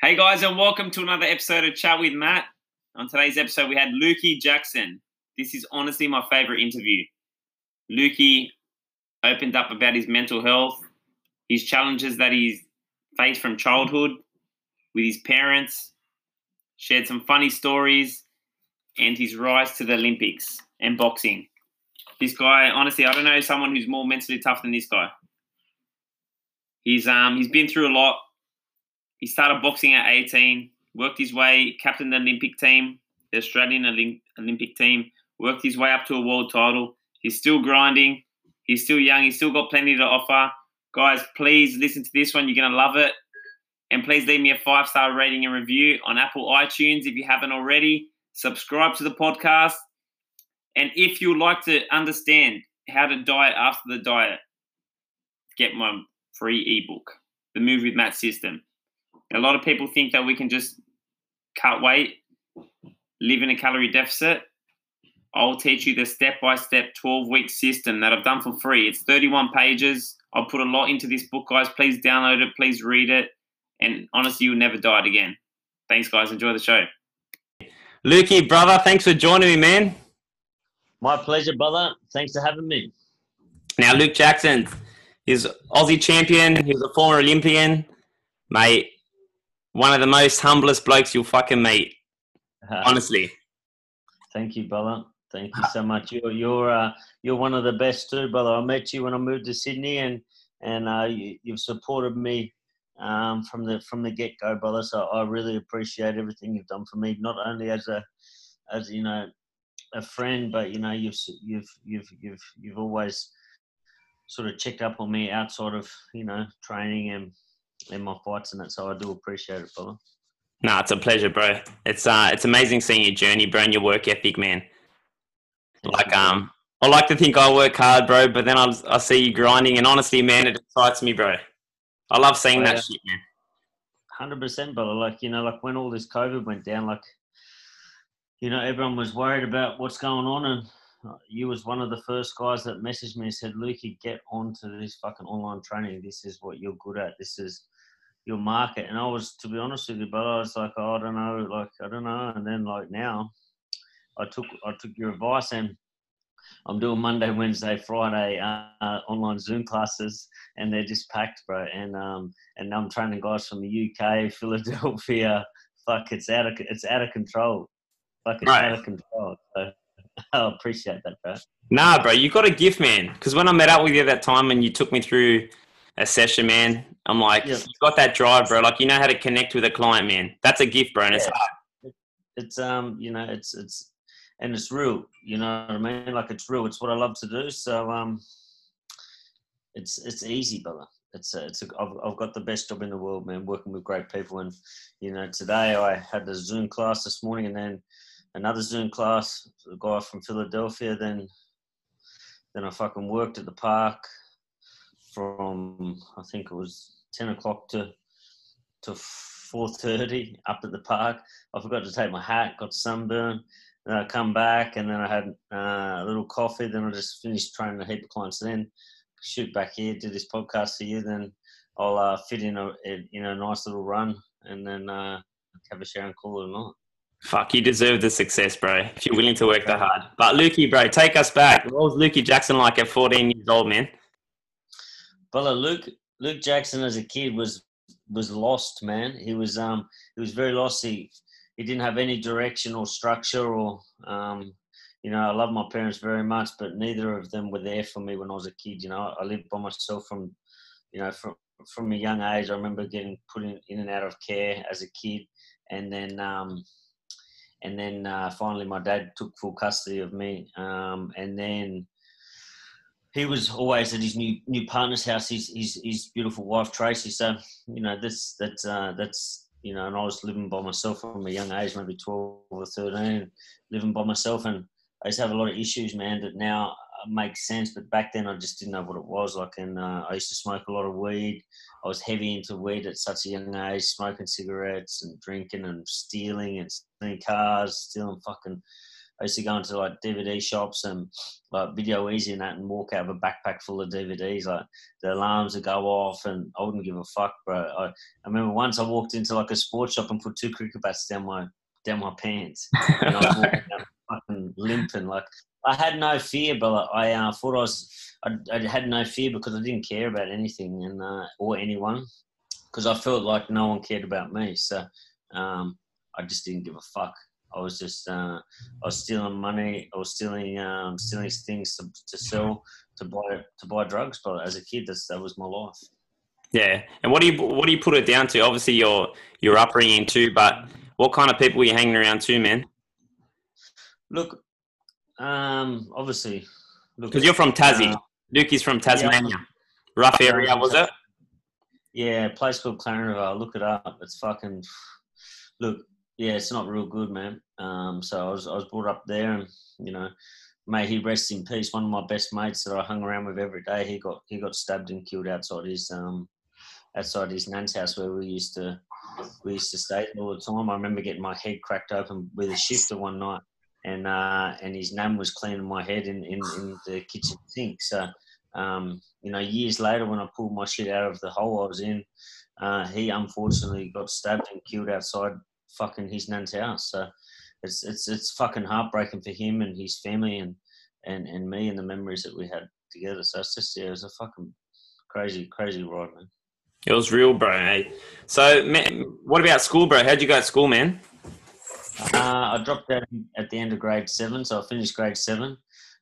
Hey guys, and welcome to another episode of Chat with Matt. On today's episode, we had Lukey Jackson. This is honestly my favorite interview. Lukey opened up about his mental health, his challenges that he's faced from childhood with his parents, shared some funny stories, and his rise to the Olympics and boxing. This guy, honestly, I don't know someone who's more mentally tough than this guy. He's um he's been through a lot he started boxing at 18, worked his way, captained the Olympic team, the Australian Olympic team, worked his way up to a world title. He's still grinding. He's still young. He's still got plenty to offer. Guys, please listen to this one. You're going to love it. And please leave me a five star rating and review on Apple iTunes if you haven't already. Subscribe to the podcast. And if you'd like to understand how to diet after the diet, get my free ebook, The Move with Matt System. A lot of people think that we can just cut weight, live in a calorie deficit. I'll teach you the step by step 12 week system that I've done for free. It's 31 pages. I'll put a lot into this book, guys. Please download it. Please read it. And honestly, you'll never diet again. Thanks, guys. Enjoy the show. Lukey, brother, thanks for joining me, man. My pleasure, brother. Thanks for having me. Now, Luke Jackson, he's Aussie champion. He was a former Olympian. Mate, one of the most humblest blokes you'll fucking meet. Uh, honestly. Thank you, brother. Thank you so much. You're you're uh, you're one of the best too, brother. I met you when I moved to Sydney, and and uh, you, have supported me um, from the from the get go, brother. So I really appreciate everything you've done for me, not only as a as you know a friend, but you know you've you've you've you've you've always sort of checked up on me outside of you know training and in my fights and that. So I do appreciate it, brother. No, it's a pleasure, bro. It's uh, it's amazing seeing your journey, bro, and your work ethic, man. Thank like, you, um, I like to think I work hard, bro, but then I I see you grinding, and honestly, man, it excites me, bro. I love seeing oh, that shit, man. Hundred percent, brother. Like you know, like when all this COVID went down, like you know, everyone was worried about what's going on, and you was one of the first guys that messaged me and said, Lukey, get onto this fucking online training. This is what you're good at. This is your market. And I was, to be honest with you, but I was like, oh, I don't know, like, I don't know. And then like now I took, I took your advice and I'm doing Monday, Wednesday, Friday uh, online Zoom classes, and they're just packed, bro. And um, and now I'm training guys from the UK, Philadelphia. Fuck, it's out of it's out of control. Fuck, it's right. out of control. So I appreciate that, bro. Nah, bro, you got a gift, man. Because when I met up with you that time and you took me through a session, man, I'm like, yeah. you got that drive, bro. Like you know how to connect with a client, man. That's a gift, bro, and yeah. it's hard. It's um, you know, it's it's and it's real. You know what I mean? Like it's real. It's what I love to do. So um, it's it's easy, brother. It's a, it's a, I've, I've got the best job in the world, man. Working with great people, and you know, today I had a Zoom class this morning, and then another Zoom class, a guy from Philadelphia. Then, then I fucking worked at the park from I think it was ten o'clock to to four thirty up at the park. I forgot to take my hat, got sunburn. Then I come back and then I had uh, a little coffee. Then I just finished training a heap of clients. Then shoot back here, do this podcast for you. Then I'll uh, fit in a in a nice little run and then uh, have a shower and call it a night. Fuck, you deserve the success, bro. If you're willing to work that hard. But Lukey, bro, take us back. What was Lukey Jackson like at 14 years old, man? Brother, Luke Luke Jackson as a kid was was lost, man. He was um he was very lost. He he didn't have any direction or structure or um you know, I love my parents very much, but neither of them were there for me when I was a kid. You know, I lived by myself from, you know, from from a young age. I remember getting put in, in and out of care as a kid, and then um, and then uh, finally my dad took full custody of me um, and then he was always at his new new partner's house his, his, his beautiful wife tracy so you know that's that's uh, that's you know and i was living by myself from a young age maybe 12 or 13 living by myself and i used to have a lot of issues man that now makes sense. But back then, I just didn't know what it was like. And uh, I used to smoke a lot of weed. I was heavy into weed at such a young age, smoking cigarettes and drinking and stealing and stealing cars, stealing fucking I used to go into like DVD shops and like Video Ezy and that, and walk out with a backpack full of DVDs. Like the alarms would go off, and I wouldn't give a fuck, bro. I, I remember once I walked into like a sports shop and put two cricket bats down my down my pants, and I was walking out fucking limping. Like I had no fear, but I uh, thought I was. I, I, had no fear because I didn't care about anything and uh, or anyone because I felt like no one cared about me. So um, I just didn't give a fuck. I was just uh, I was stealing money. I was stealing um, stealing things to, to sell to buy to buy drugs. But as a kid, that's, that was my life. Yeah, and what do you what do you put it down to? Obviously, your your upbringing too, but what kind of people were you hanging around too, man? Look, um, obviously, because you're from Tassie. Uh, Luke is from Tasmania. Yeah. Rough area, was it? Yeah, place called Clarendon Vale. Look it up. It's fucking. Look, yeah, it's not real good, man. Um, so I was I was brought up there, and you know, may he rest in peace. One of my best mates that I hung around with every day, he got he got stabbed and killed outside his um outside his nan's house where we used to we used to stay all the time. I remember getting my head cracked open with a shifter one night, and uh, and his nan was cleaning my head in, in, in the kitchen sink. So um, you know, years later when I pulled my shit out of the hole I was in, uh, he unfortunately got stabbed and killed outside fucking his nan's house. So it's it's it's fucking heartbreaking for him and his family and and and me and the memories that we had together. So it's just yeah, it was a fucking crazy crazy ride, man. It was real, bro. Eh? So, man, what about school, bro? How'd you go at school, man? Uh, I dropped out at the end of grade seven, so I finished grade seven.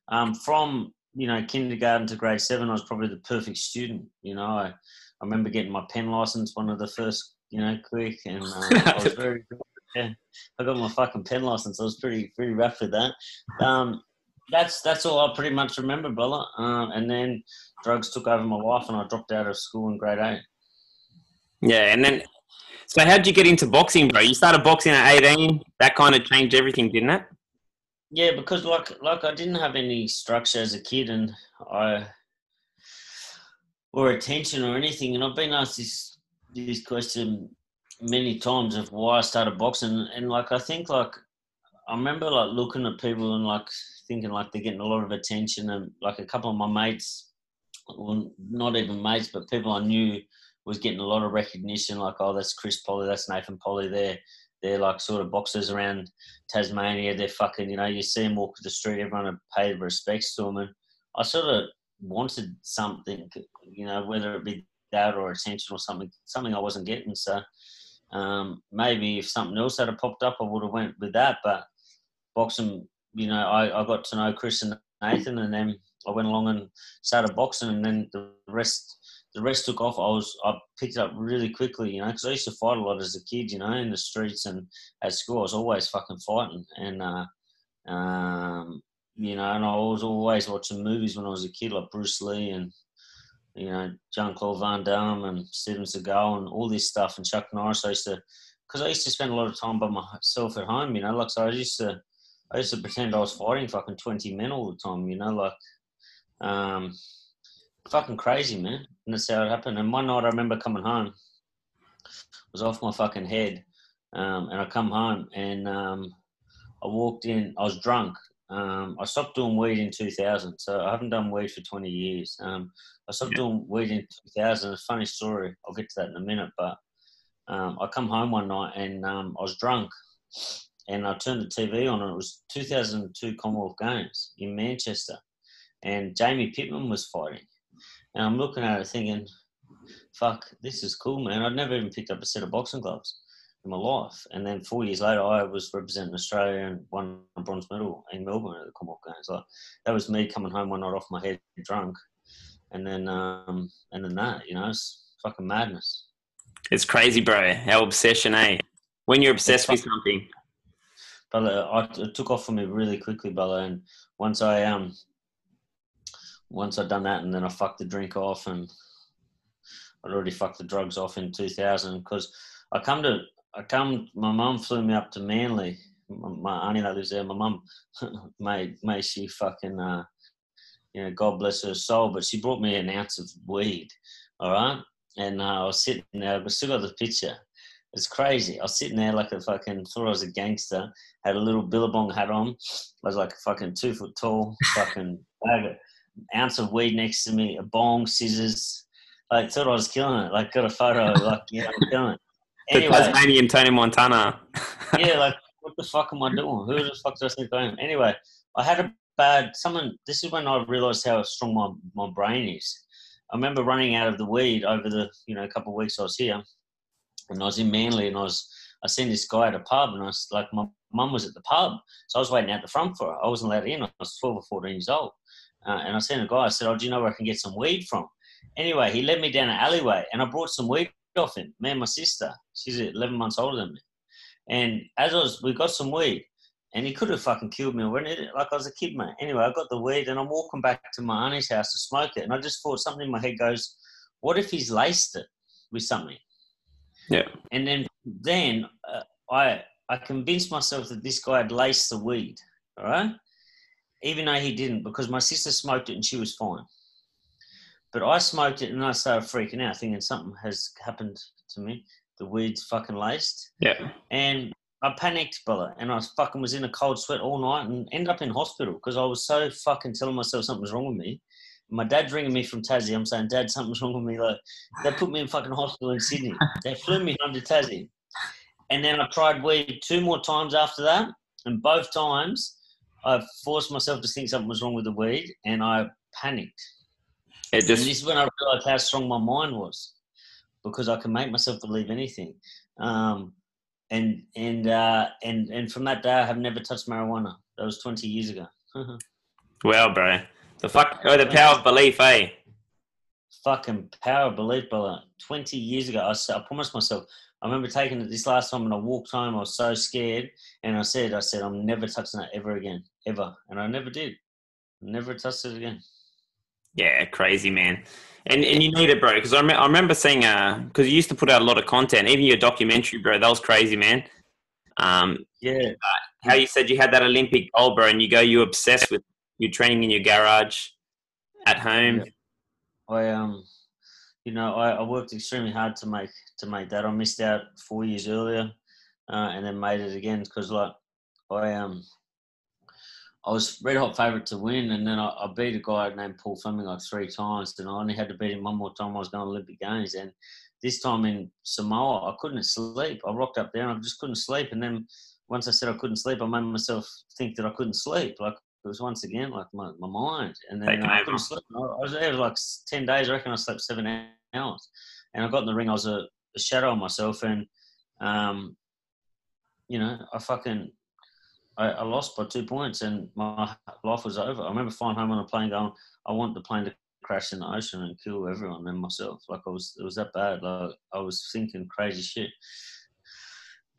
Um, from you know kindergarten to grade seven, I was probably the perfect student. You know, I, I remember getting my pen license, one of the first, you know, quick, and uh, I was very yeah, I got my fucking pen license. I was pretty pretty rough with that. Um, that's that's all I pretty much remember, brother. Um, and then drugs took over my life, and I dropped out of school in grade eight. Yeah, and then so how did you get into boxing, bro? You started boxing at eighteen. That kind of changed everything, didn't it? Yeah, because like like I didn't have any structure as a kid, and I or attention or anything. And I've been asked this this question many times of why I started boxing, and like I think like I remember like looking at people and like thinking like they're getting a lot of attention, and like a couple of my mates, well, not even mates, but people I knew was getting a lot of recognition. Like, oh, that's Chris Polly, that's Nathan Polly. They're they're like sort of boxers around Tasmania. They're fucking, you know, you see them walk the street, everyone paid respects to them, and I sort of wanted something, you know, whether it be that or attention or something, something I wasn't getting. So um, maybe if something else had popped up, I would have went with that. But boxing, you know, I, I got to know Chris and Nathan, and then I went along and started boxing, and then the rest. The rest took off. I was I picked it up really quickly, you know, because I used to fight a lot as a kid, you know, in the streets and at school. I was always fucking fighting, and uh, um, you know, and I was always watching movies when I was a kid, like Bruce Lee and you know Jean Claude Van Damme and Steven Seagal and all this stuff, and Chuck Norris. I used to, because I used to spend a lot of time by myself at home, you know, like so I used to, I used to pretend I was fighting fucking twenty men all the time, you know, like, um, fucking crazy, man. And that's how it happened. And one night I remember coming home, was off my fucking head, um, and I come home and um, I walked in. I was drunk, um, I stopped doing weed in 2000, so I haven't done weed for 20 years. Um, I stopped yeah. doing weed in 2000. It's a funny story. I'll get to that in a minute. But um, I come home one night and um, I was drunk, and I turned the TV on, and it was 2002 Commonwealth Games in Manchester, and Jamie Pittman was fighting, and I'm looking at it thinking, "Fuck, this is cool, man." I'd never even picked up a set of boxing gloves my life. And then four years later, I was representing Australia and won a bronze medal in Melbourne at the Commonwealth Games. Like that was me coming home one night off my head drunk, and then um, and then that, you know, it's fucking madness. It's crazy, bro. How obsession, eh? When you're obsessed with something. But I, it took off for me really quickly, brother. And once I um, once I'd done that, and then I fucked the drink off, and I'd already fucked the drugs off in 2000 because I come to I come. My mum flew me up to Manly. My, my auntie that lives there. My mum, may may she fucking, uh, you know, God bless her soul, but she brought me an ounce of weed. All right, and uh, I was sitting there. I still got the picture. It's crazy. I was sitting there like a fucking thought I was a gangster. Had a little billabong hat on. I was like a fucking two foot tall, fucking bag of, ounce of weed next to me, a bong, scissors. Like thought I was killing it. Like got a photo, like yeah, I'm killing it. Anyway, the Tasmanian Tony Montana. yeah, like what the fuck am I doing? Who the fuck does I think Anyway, I had a bad. Someone. This is when I realised how strong my my brain is. I remember running out of the weed over the you know couple of weeks I was here, and I was in Manly, and I was I seen this guy at a pub, and I was like, my mum was at the pub, so I was waiting out the front for her. I wasn't allowed in. I was twelve or fourteen years old, uh, and I seen a guy. I said, "Oh, do you know where I can get some weed from?" Anyway, he led me down an alleyway, and I brought some weed off him. Me and my sister. She's eleven months older than me. And as I was, we got some weed, and he could have fucking killed me already, like I was a kid, mate. Anyway, I got the weed, and I'm walking back to my auntie's house to smoke it, and I just thought something in my head goes, "What if he's laced it with something?" Yeah. And then, then uh, I I convinced myself that this guy had laced the weed, all right, even though he didn't, because my sister smoked it and she was fine. But I smoked it and I started freaking out, thinking something has happened to me the weed's fucking laced. Yeah. And I panicked, brother, and I fucking was in a cold sweat all night and ended up in hospital because I was so fucking telling myself something was wrong with me. My dad's ringing me from Tassie. I'm saying, Dad, something's wrong with me. Like, they put me in fucking hospital in Sydney. They flew me home to Tassie. And then I tried weed two more times after that. And both times I forced myself to think something was wrong with the weed and I panicked. It just... And this is when I realized how strong my mind was because I can make myself believe anything. Um, and and uh, and and from that day, I have never touched marijuana. That was twenty years ago. well, bro, the fuck, oh, the power of belief, eh? Fucking power of belief, brother. Twenty years ago, I, I promised myself. I remember taking it this last time, and I walked home. I was so scared, and I said, "I said I'm never touching that ever again, ever," and I never did. Never touched it again. Yeah, crazy man. And and you need it, bro, because I, I remember seeing uh because you used to put out a lot of content, even your documentary, bro. That was crazy, man. Um, yeah. how you said you had that Olympic goal, bro, and you go, you obsessed with your training in your garage, at home. Yeah. I um, you know, I, I worked extremely hard to make to make that. I missed out four years earlier, uh, and then made it again because like I um I was red hot favourite to win, and then I, I, beat a guy named Paul Fleming like three times, and I only had to beat him one more time. I was going to Olympic Games, and this time in Samoa, I couldn't sleep. I rocked up there, and I just couldn't sleep. And then once I said I couldn't sleep, I made myself think that I couldn't sleep. Like it was once again like my, my mind, and then I couldn't sleep. I was there for like ten days. I reckon I slept seven hours, and I got in the ring. I was a, a shadow of myself, and um, you know, I fucking I, I, lost by two points and my life was over. I remember flying home on a plane going, I want the plane to crash in the ocean and kill everyone and myself. Like I was, it was that bad. Like I was thinking crazy shit.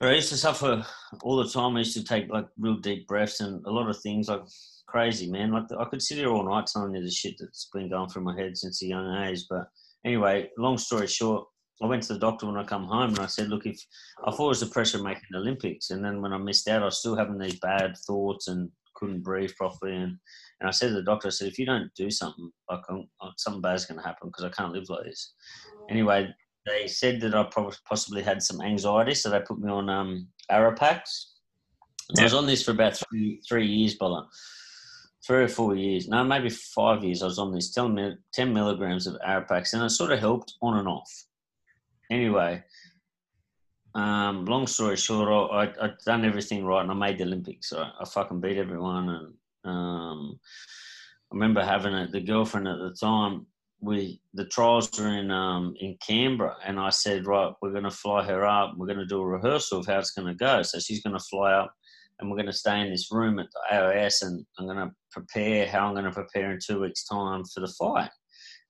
But I used to suffer all the time. I used to take like real deep breaths and a lot of things like crazy, man. Like I could sit here all night telling you the shit that's been going through my head since a young age. But anyway, long story short, I went to the doctor when I come home and I said, look, if I thought it was the pressure of making the Olympics, and then when I missed out, I was still having these bad thoughts and couldn't breathe properly. And, and I said to the doctor, I said, if you don't do something, like uh, something bad's going to happen because I can't live like this. Anyway, they said that I possibly had some anxiety, so they put me on um, Aropax. Yeah. I was on this for about three three years, brother. Three or four years. No, maybe five years. I was on this 10, 10 milligrams of Aropax, and it sort of helped on and off anyway, um, long story short, I, I, would done everything right and I made the Olympics. So I fucking beat everyone. And um, I remember having a, the girlfriend at the time. We the trials were in um, in Canberra, and I said, right, we're going to fly her up. We're going to do a rehearsal of how it's going to go. So she's going to fly up, and we're going to stay in this room at the AIS, and I'm going to prepare how I'm going to prepare in two weeks' time for the fight,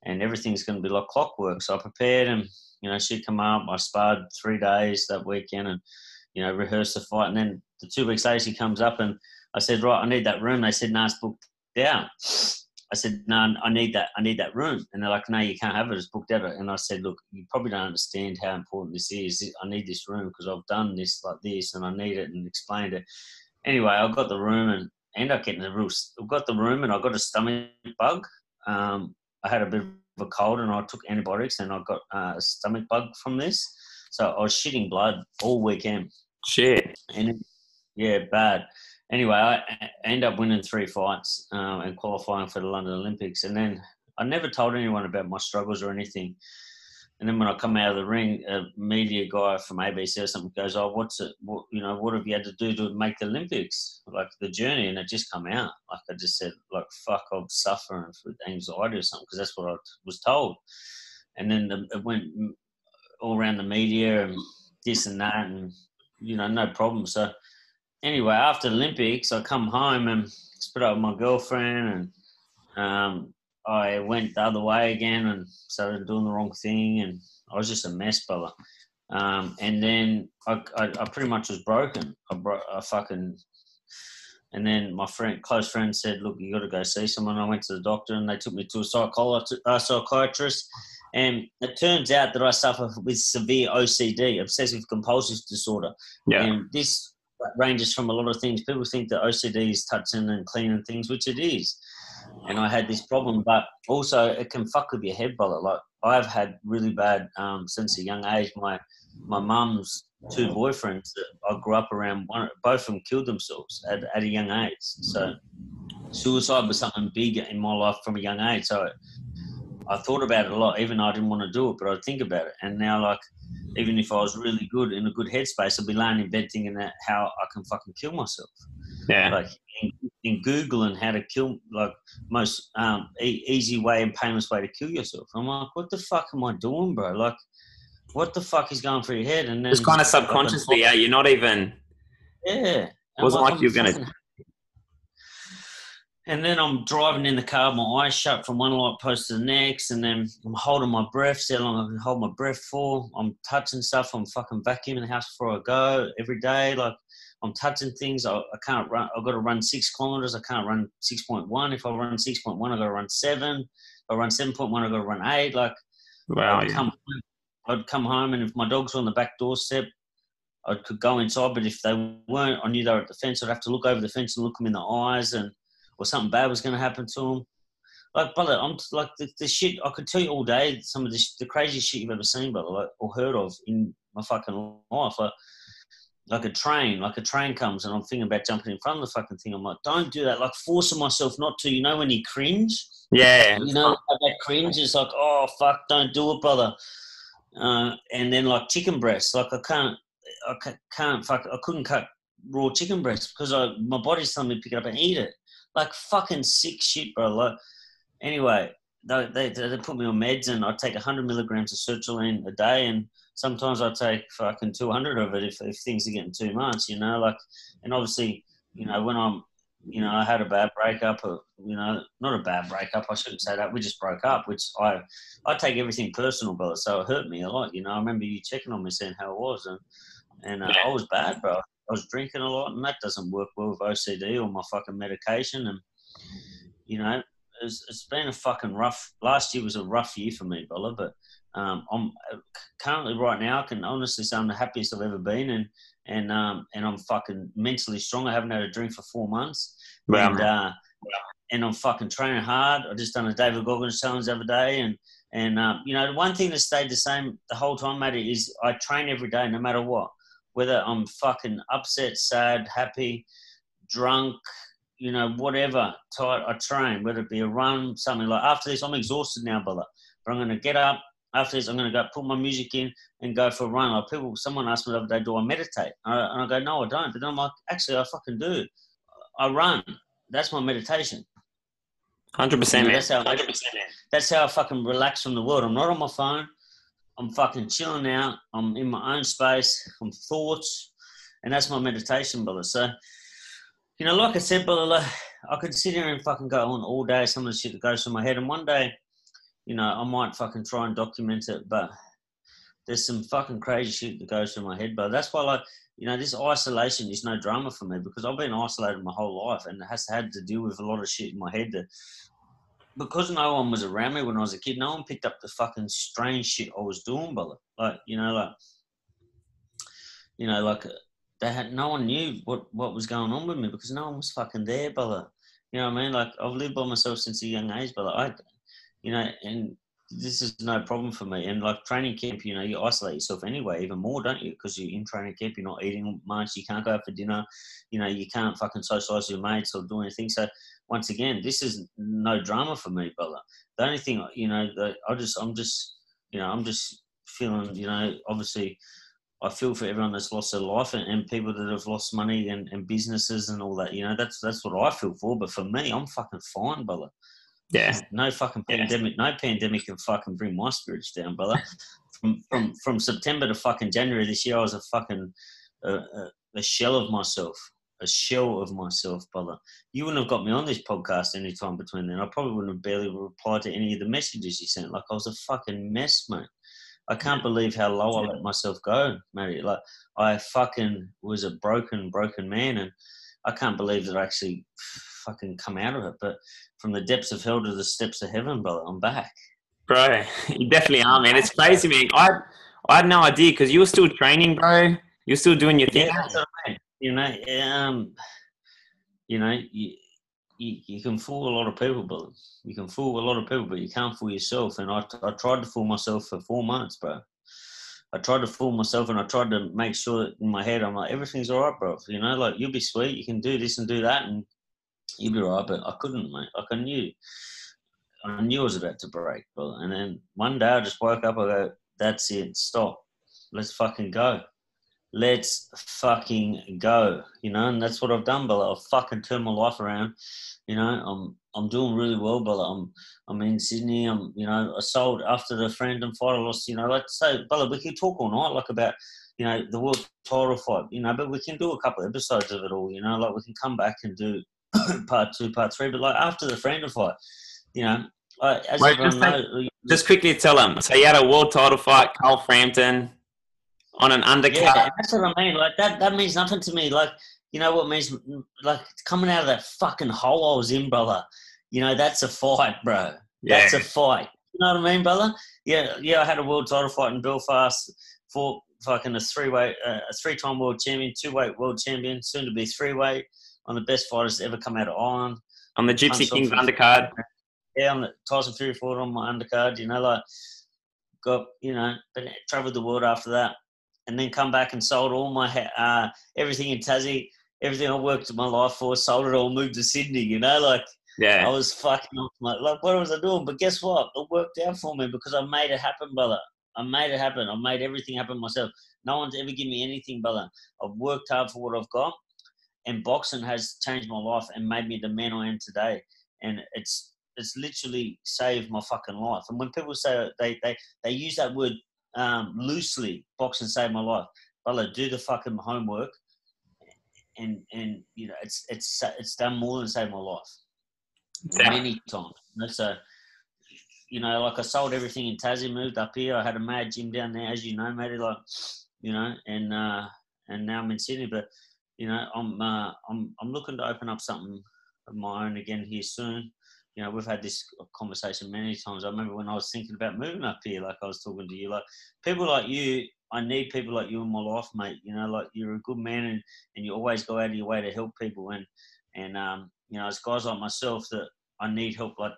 and everything's going to be like clockwork. So I prepared and you know, she'd come up. I sparred three days that weekend and, you know, rehearsed the fight. And then the two weeks later, she comes up and I said, right, I need that room. They said, no, it's booked out. I said, no, I need that. I need that room. And they're like, no, you can't have it. It's booked out. And I said, look, you probably don't understand how important this is. I need this room because I've done this like this and I need it and explained it. Anyway, I got the room and ended up getting a real, I got the room and I got a stomach bug. Um, I had a bit a cold and I took antibiotics and I got uh, a stomach bug from this. So I was shitting blood all weekend. Shit. And yeah, bad. Anyway, I end up winning three fights um, and qualifying for the London Olympics. And then I never told anyone about my struggles or anything. And then when I come out of the ring, a media guy from ABC or something goes, "Oh, what's it? What you know? What have you had to do to make the Olympics? Like the journey?" And it just come out. Like I just said, like fuck, I'm suffering with anxiety or something because that's what I was told. And then the, it went all around the media and this and that, and you know, no problem. So anyway, after Olympics, I come home and split up with my girlfriend, and um, I went the other way again and started doing the wrong thing, and I was just a mess, brother. Um, and then I, I, I, pretty much was broken. I, bro- I fucking. And then my friend, close friend, said, "Look, you got to go see someone." I went to the doctor, and they took me to a psychologist, a psychiatrist. And it turns out that I suffer with severe OCD, obsessive compulsive disorder. Yeah. And this ranges from a lot of things. People think that OCD is touching and cleaning things, which it is and I had this problem. But also, it can fuck with your head, brother. Like I've had really bad um, since a young age. My my mum's two boyfriends that I grew up around, one, both of them killed themselves at, at a young age. So suicide was something big in my life from a young age. So I thought about it a lot, even though I didn't want to do it, but I'd think about it. And now, like, even if I was really good in a good headspace, I'd be laying in bed thinking that how I can fucking kill myself. Yeah. Like in, in Googling how to kill, like most um, e- easy way and painless way to kill yourself. I'm like, what the fuck am I doing, bro? Like, what the fuck is going through your head? And then it's kind of subconsciously, yeah. You're not even. Yeah. It wasn't like, like you're gonna. And then I'm driving in the car, my eyes shut from one light post to the next, and then I'm holding my breath. See how long I can hold my breath for. I'm touching stuff. I'm fucking vacuuming the house before I go every day. Like I'm touching things. I, I can't run. I've got to run six kilometers. I can't run six point one. If I run six point one, I've got to run seven. If I run seven point one, I've got to run eight. Like, wow, I'd yeah. come, I'd come home, and if my dogs were on the back doorstep, I could go inside. But if they weren't, I knew they were at the fence. I'd have to look over the fence and look them in the eyes, and or something bad was going to happen to them. Like, brother, I'm like the, the shit. I could tell you all day some of the, the craziest shit you've ever seen, brother, like, or heard of in my fucking life. Like, like a train, like a train comes and I'm thinking about jumping in front of the fucking thing. I'm like, don't do that. Like forcing myself not to. You know when you cringe? Yeah. You know that cringe is like, oh fuck, don't do it, brother. Uh, and then like chicken breasts, like I can't, I can't fuck, I couldn't cut raw chicken breasts because I my body's telling me to pick it up and eat it. Like fucking sick shit, bro. Like anyway, they, they, they put me on meds and I take 100 milligrams of sertraline a day and sometimes I take fucking 200 of it if, if things are getting too much, you know, like, and obviously, you know, when I'm, you know, I had a bad breakup, or, you know, not a bad breakup, I shouldn't say that. We just broke up, which I, I take everything personal, brother. So it hurt me a lot, you know. I remember you checking on me, saying how it was, and and uh, I was bad, bro. I was drinking a lot, and that doesn't work well with OCD or my fucking medication, and you know, it's, it's been a fucking rough. Last year was a rough year for me, brother, but um, I'm currently right now. I can honestly say I'm the happiest I've ever been, and and um, and I'm fucking mentally strong. I haven't had a drink for four months, wow. and uh, and I'm fucking training hard. I just done a David Goggins challenge the other day, and and um, you know the one thing that stayed the same the whole time, Matty, is I train every day, no matter what, whether I'm fucking upset, sad, happy, drunk, you know, whatever. Tight, I train, whether it be a run, something like. After this, I'm exhausted now, brother, but I'm gonna get up after this, I'm going to go put my music in and go for a run. Like people, someone asked me the other day, do I meditate? And I, and I go, no, I don't. But then I'm like, actually, I fucking do. I run. That's my meditation. Hundred percent, man. That's how, 100%, man. that's how I fucking relax from the world. I'm not on my phone. I'm fucking chilling out. I'm in my own space. I'm thoughts, and that's my meditation, brother. So, you know, like I said, brother, I could sit here and fucking go on all day. Some of the shit that goes through my head, and one day you know, I might fucking try and document it, but there's some fucking crazy shit that goes through my head. But that's why, like, you know, this isolation is no drama for me because I've been isolated my whole life and has had to deal with a lot of shit in my head that because no one was around me when I was a kid, no one picked up the fucking strange shit I was doing, brother. Like, you know, like, you know, like they had no one knew what what was going on with me because no one was fucking there, brother. You know what I mean? Like I've lived by myself since a young age, brother. I you know, and this is no problem for me. And like training camp, you know, you isolate yourself anyway, even more, don't you? Because you're in training camp, you're not eating much, you can't go out for dinner, you know, you can't fucking socialize with your mates or do anything. So once again, this is no drama for me, brother. The only thing, you know, that I just, I'm just, you know, I'm just feeling, you know, obviously. I feel for everyone that's lost their life and, and people that have lost money and, and businesses and all that. You know, that's that's what I feel for. But for me, I'm fucking fine, brother. Yeah. No fucking pandemic. Yeah. No pandemic can fucking bring my spirits down, brother. from from from September to fucking January this year, I was a fucking uh, a shell of myself. A shell of myself, brother. You wouldn't have got me on this podcast any time between then. I probably wouldn't have barely replied to any of the messages you sent. Like I was a fucking mess, mate. I can't believe how low I let myself go, mate. Like I fucking was a broken, broken man, and I can't believe that I actually fucking come out of it. But from the depths of hell to the steps of heaven, brother, I'm back. Bro, you definitely are, man. It's crazy, man. I I had no idea because you were still training, bro. You're still doing your thing. Yeah, that's what I mean. You know, um, you know, you, you, you can fool a lot of people, but you can fool a lot of people, but you can't fool yourself. And I, I tried to fool myself for four months, bro. I tried to fool myself and I tried to make sure in my head, I'm like, everything's all right, bro. You know, like, you'll be sweet. You can do this and do that. And you'd be right, but I couldn't, mate. Like I knew, I knew I was about to break, brother. And then one day I just woke up. I go, "That's it. Stop. Let's fucking go. Let's fucking go." You know, and that's what I've done, brother. I've fucking turned my life around. You know, I'm I'm doing really well, brother. I'm I'm in Sydney. I'm you know I sold after the Frampton fight. I lost. You know, like so, brother. We could talk all night, like about you know the world title fight. You know, but we can do a couple of episodes of it all. You know, like we can come back and do part two, part three. But like after the Frampton fight, you know, as Wait, just, knows, just quickly tell them. So you had a world title fight, Carl Frampton, on an undercard. Yeah, that's what I mean. Like that, that means nothing to me. Like you know what means? Like coming out of that fucking hole I was in, brother. You know that's a fight, bro. Yeah. That's a fight. You know what I mean, brother? Yeah, yeah. I had a world title fight in Belfast for fucking a three weight, uh, a three time world champion, two weight world champion, soon to be three weight on the best fighters to ever come out of Ireland. On the Gypsy Kings undercard. Yeah, on the Tyson Fury fought on my undercard. You know, like got you know, but travelled the world after that, and then come back and sold all my uh, everything in Tassie, everything I worked my life for, sold it all, moved to Sydney. You know, like yeah, I was fucking off my like what was I doing? But guess what? It worked out for me because I made it happen, brother. I made it happen. I made everything happen myself. No one's ever given me anything, brother. I've worked hard for what I've got, and boxing has changed my life and made me the man I am today. And it's it's literally saved my fucking life. And when people say they they, they use that word um, loosely, boxing saved my life. Brother, do the fucking homework, and and you know it's it's it's done more than saved my life yeah. many times. So you know, like I sold everything in Tassie, moved up here. I had a mad gym down there, as you know, mate. Like you know, and uh, and now I'm in Sydney, but you know, I'm uh, I'm I'm looking to open up something of my own again here soon. You know, we've had this conversation many times. I remember when I was thinking about moving up here, like I was talking to you, like people like you. I need people like you in my life, mate. You know, like you're a good man, and, and you always go out of your way to help people. And and um, you know, it's guys like myself that I need help like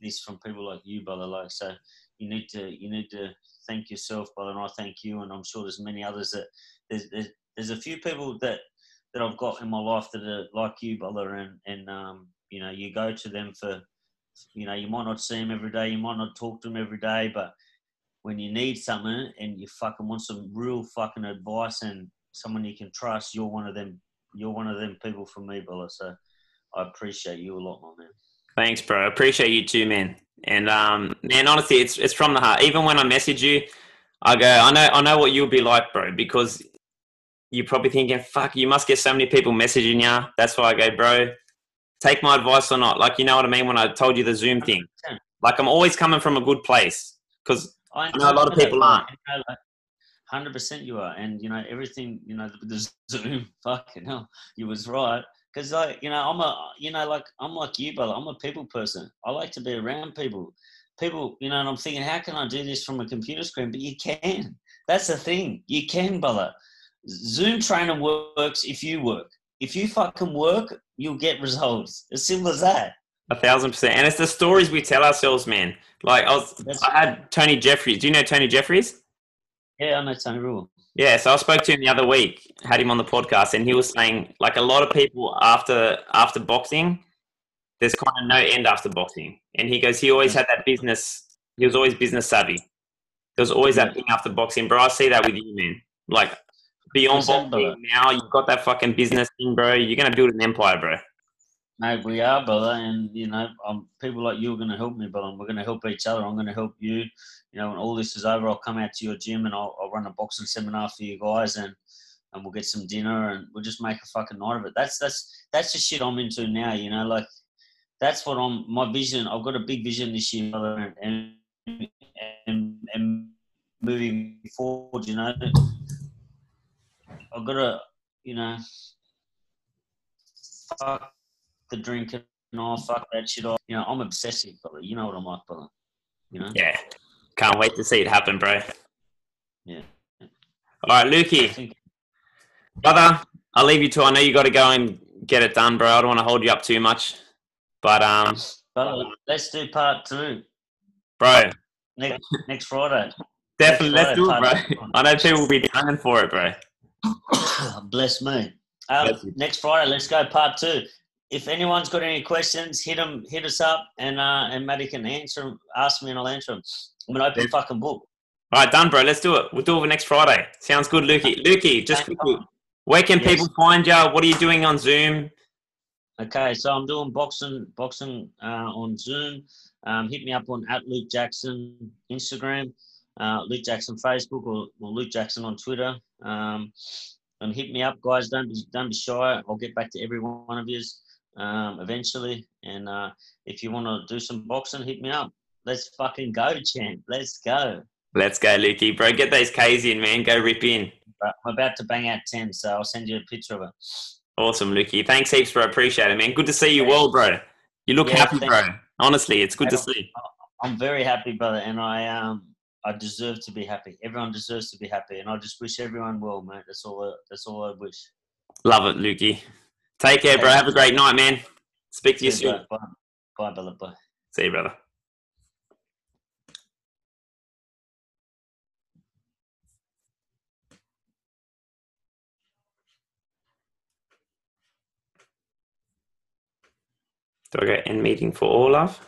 this from people like you, brother. Like so, you need to you need to thank yourself, brother, and I thank you. And I'm sure there's many others that there's there's, there's a few people that that I've got in my life that are like you, brother, and and um, you know, you go to them for, you know, you might not see them every day, you might not talk to them every day, but when you need something and you fucking want some real fucking advice and someone you can trust, you're one of them. You're one of them people for me, brother. So I appreciate you a lot, my man. Thanks, bro. I appreciate you too, man. And um, man, honestly, it's it's from the heart. Even when I message you, I go, I know, I know what you'll be like, bro, because you're probably thinking, fuck, you must get so many people messaging you. That's why I go, bro, take my advice or not. Like, you know what I mean? When I told you the Zoom thing, like, I'm always coming from a good place because I, I, know a lot of people aren't. Hundred percent, you are, and you know everything. You know the Zoom. Fucking hell, you was right. Because like you know, I'm a you know like I'm like you, brother. I'm a people person. I like to be around people. People, you know, and I'm thinking, how can I do this from a computer screen? But you can. That's the thing. You can, brother. Zoom trainer works if you work. If you fucking work, you'll get results. As simple as that. A thousand percent. And it's the stories we tell ourselves, man. Like I was, That's- I had Tony Jeffries. Do you know Tony Jeffries? Yeah, I know Tony Rule. Yeah, so I spoke to him the other week, had him on the podcast, and he was saying like a lot of people after after boxing, there's kind of no end after boxing. And he goes, he always had that business. He was always business savvy. There was always that thing after boxing, bro. I see that with you, man. Like beyond boxing, now you've got that fucking business thing, bro. You're gonna build an empire, bro. Mate, we are, brother, and you know, um, people like you are going to help me, brother. We're going to help each other. I'm going to help you. You know, when all this is over, I'll come out to your gym and I'll, I'll run a boxing seminar for you guys, and and we'll get some dinner and we'll just make a fucking night of it. That's that's that's the shit I'm into now. You know, like that's what I'm. My vision. I've got a big vision this year, brother, and and and moving forward. You know, I've got to, you know, fuck the drinking off, fuck that shit off. You know, I'm obsessive, brother. You know what I'm like, brother. You know? Yeah, can't wait to see it happen, bro. Yeah. All right, Lukey, brother, I'll leave you to. I know you got to go and get it done, bro. I don't want to hold you up too much, but um, brother, let's do part two bro, next next Friday. definitely let's do it, bro. I know people will be dying for it, bro. Bless me. Um, Bless next Friday, let's go part two. If anyone's got any questions, hit them, hit us up, and uh, and Matty can answer 'em. Ask me, and I'll answer them. I'm an open Yeah. fucking book. All right, done, bro. Let's do it. We'll do it next Friday. Sounds good, Lukey. Lukey, just quickly, where can Yes. people find you? What are you doing on Zoom? Okay, so I'm doing boxing boxing uh, on Zoom. Um, hit me up on at Luke Jackson Instagram, uh, Luke Jackson Facebook, or, or Luke Jackson on Twitter. Um, and hit me up, guys. Don't be don't be shy. I'll get back to every one of you um, eventually. And uh, if you want to do some boxing, hit me up. Let's fucking go, champ. Let's go. Let's go, Lukey, bro. Get those K's in, man. Go rip in. I'm about to bang out ten, so I'll send you a picture of it. Awesome, Lukey. Thanks heaps, bro. Appreciate it, man. Good to see you well, bro. You look Yeah, happy, bro. Honestly, it's good to see. I'm very happy, brother, and I um I deserve to be happy. Everyone deserves to be happy, and I just wish everyone well, mate. That's all. I, that's all I wish. Love it, Lukey. Take care, bro. Have a great night, man. Speak to you soon. bro. Bye, bye, brother. Bye. See you, brother. Do I go end meeting for all of?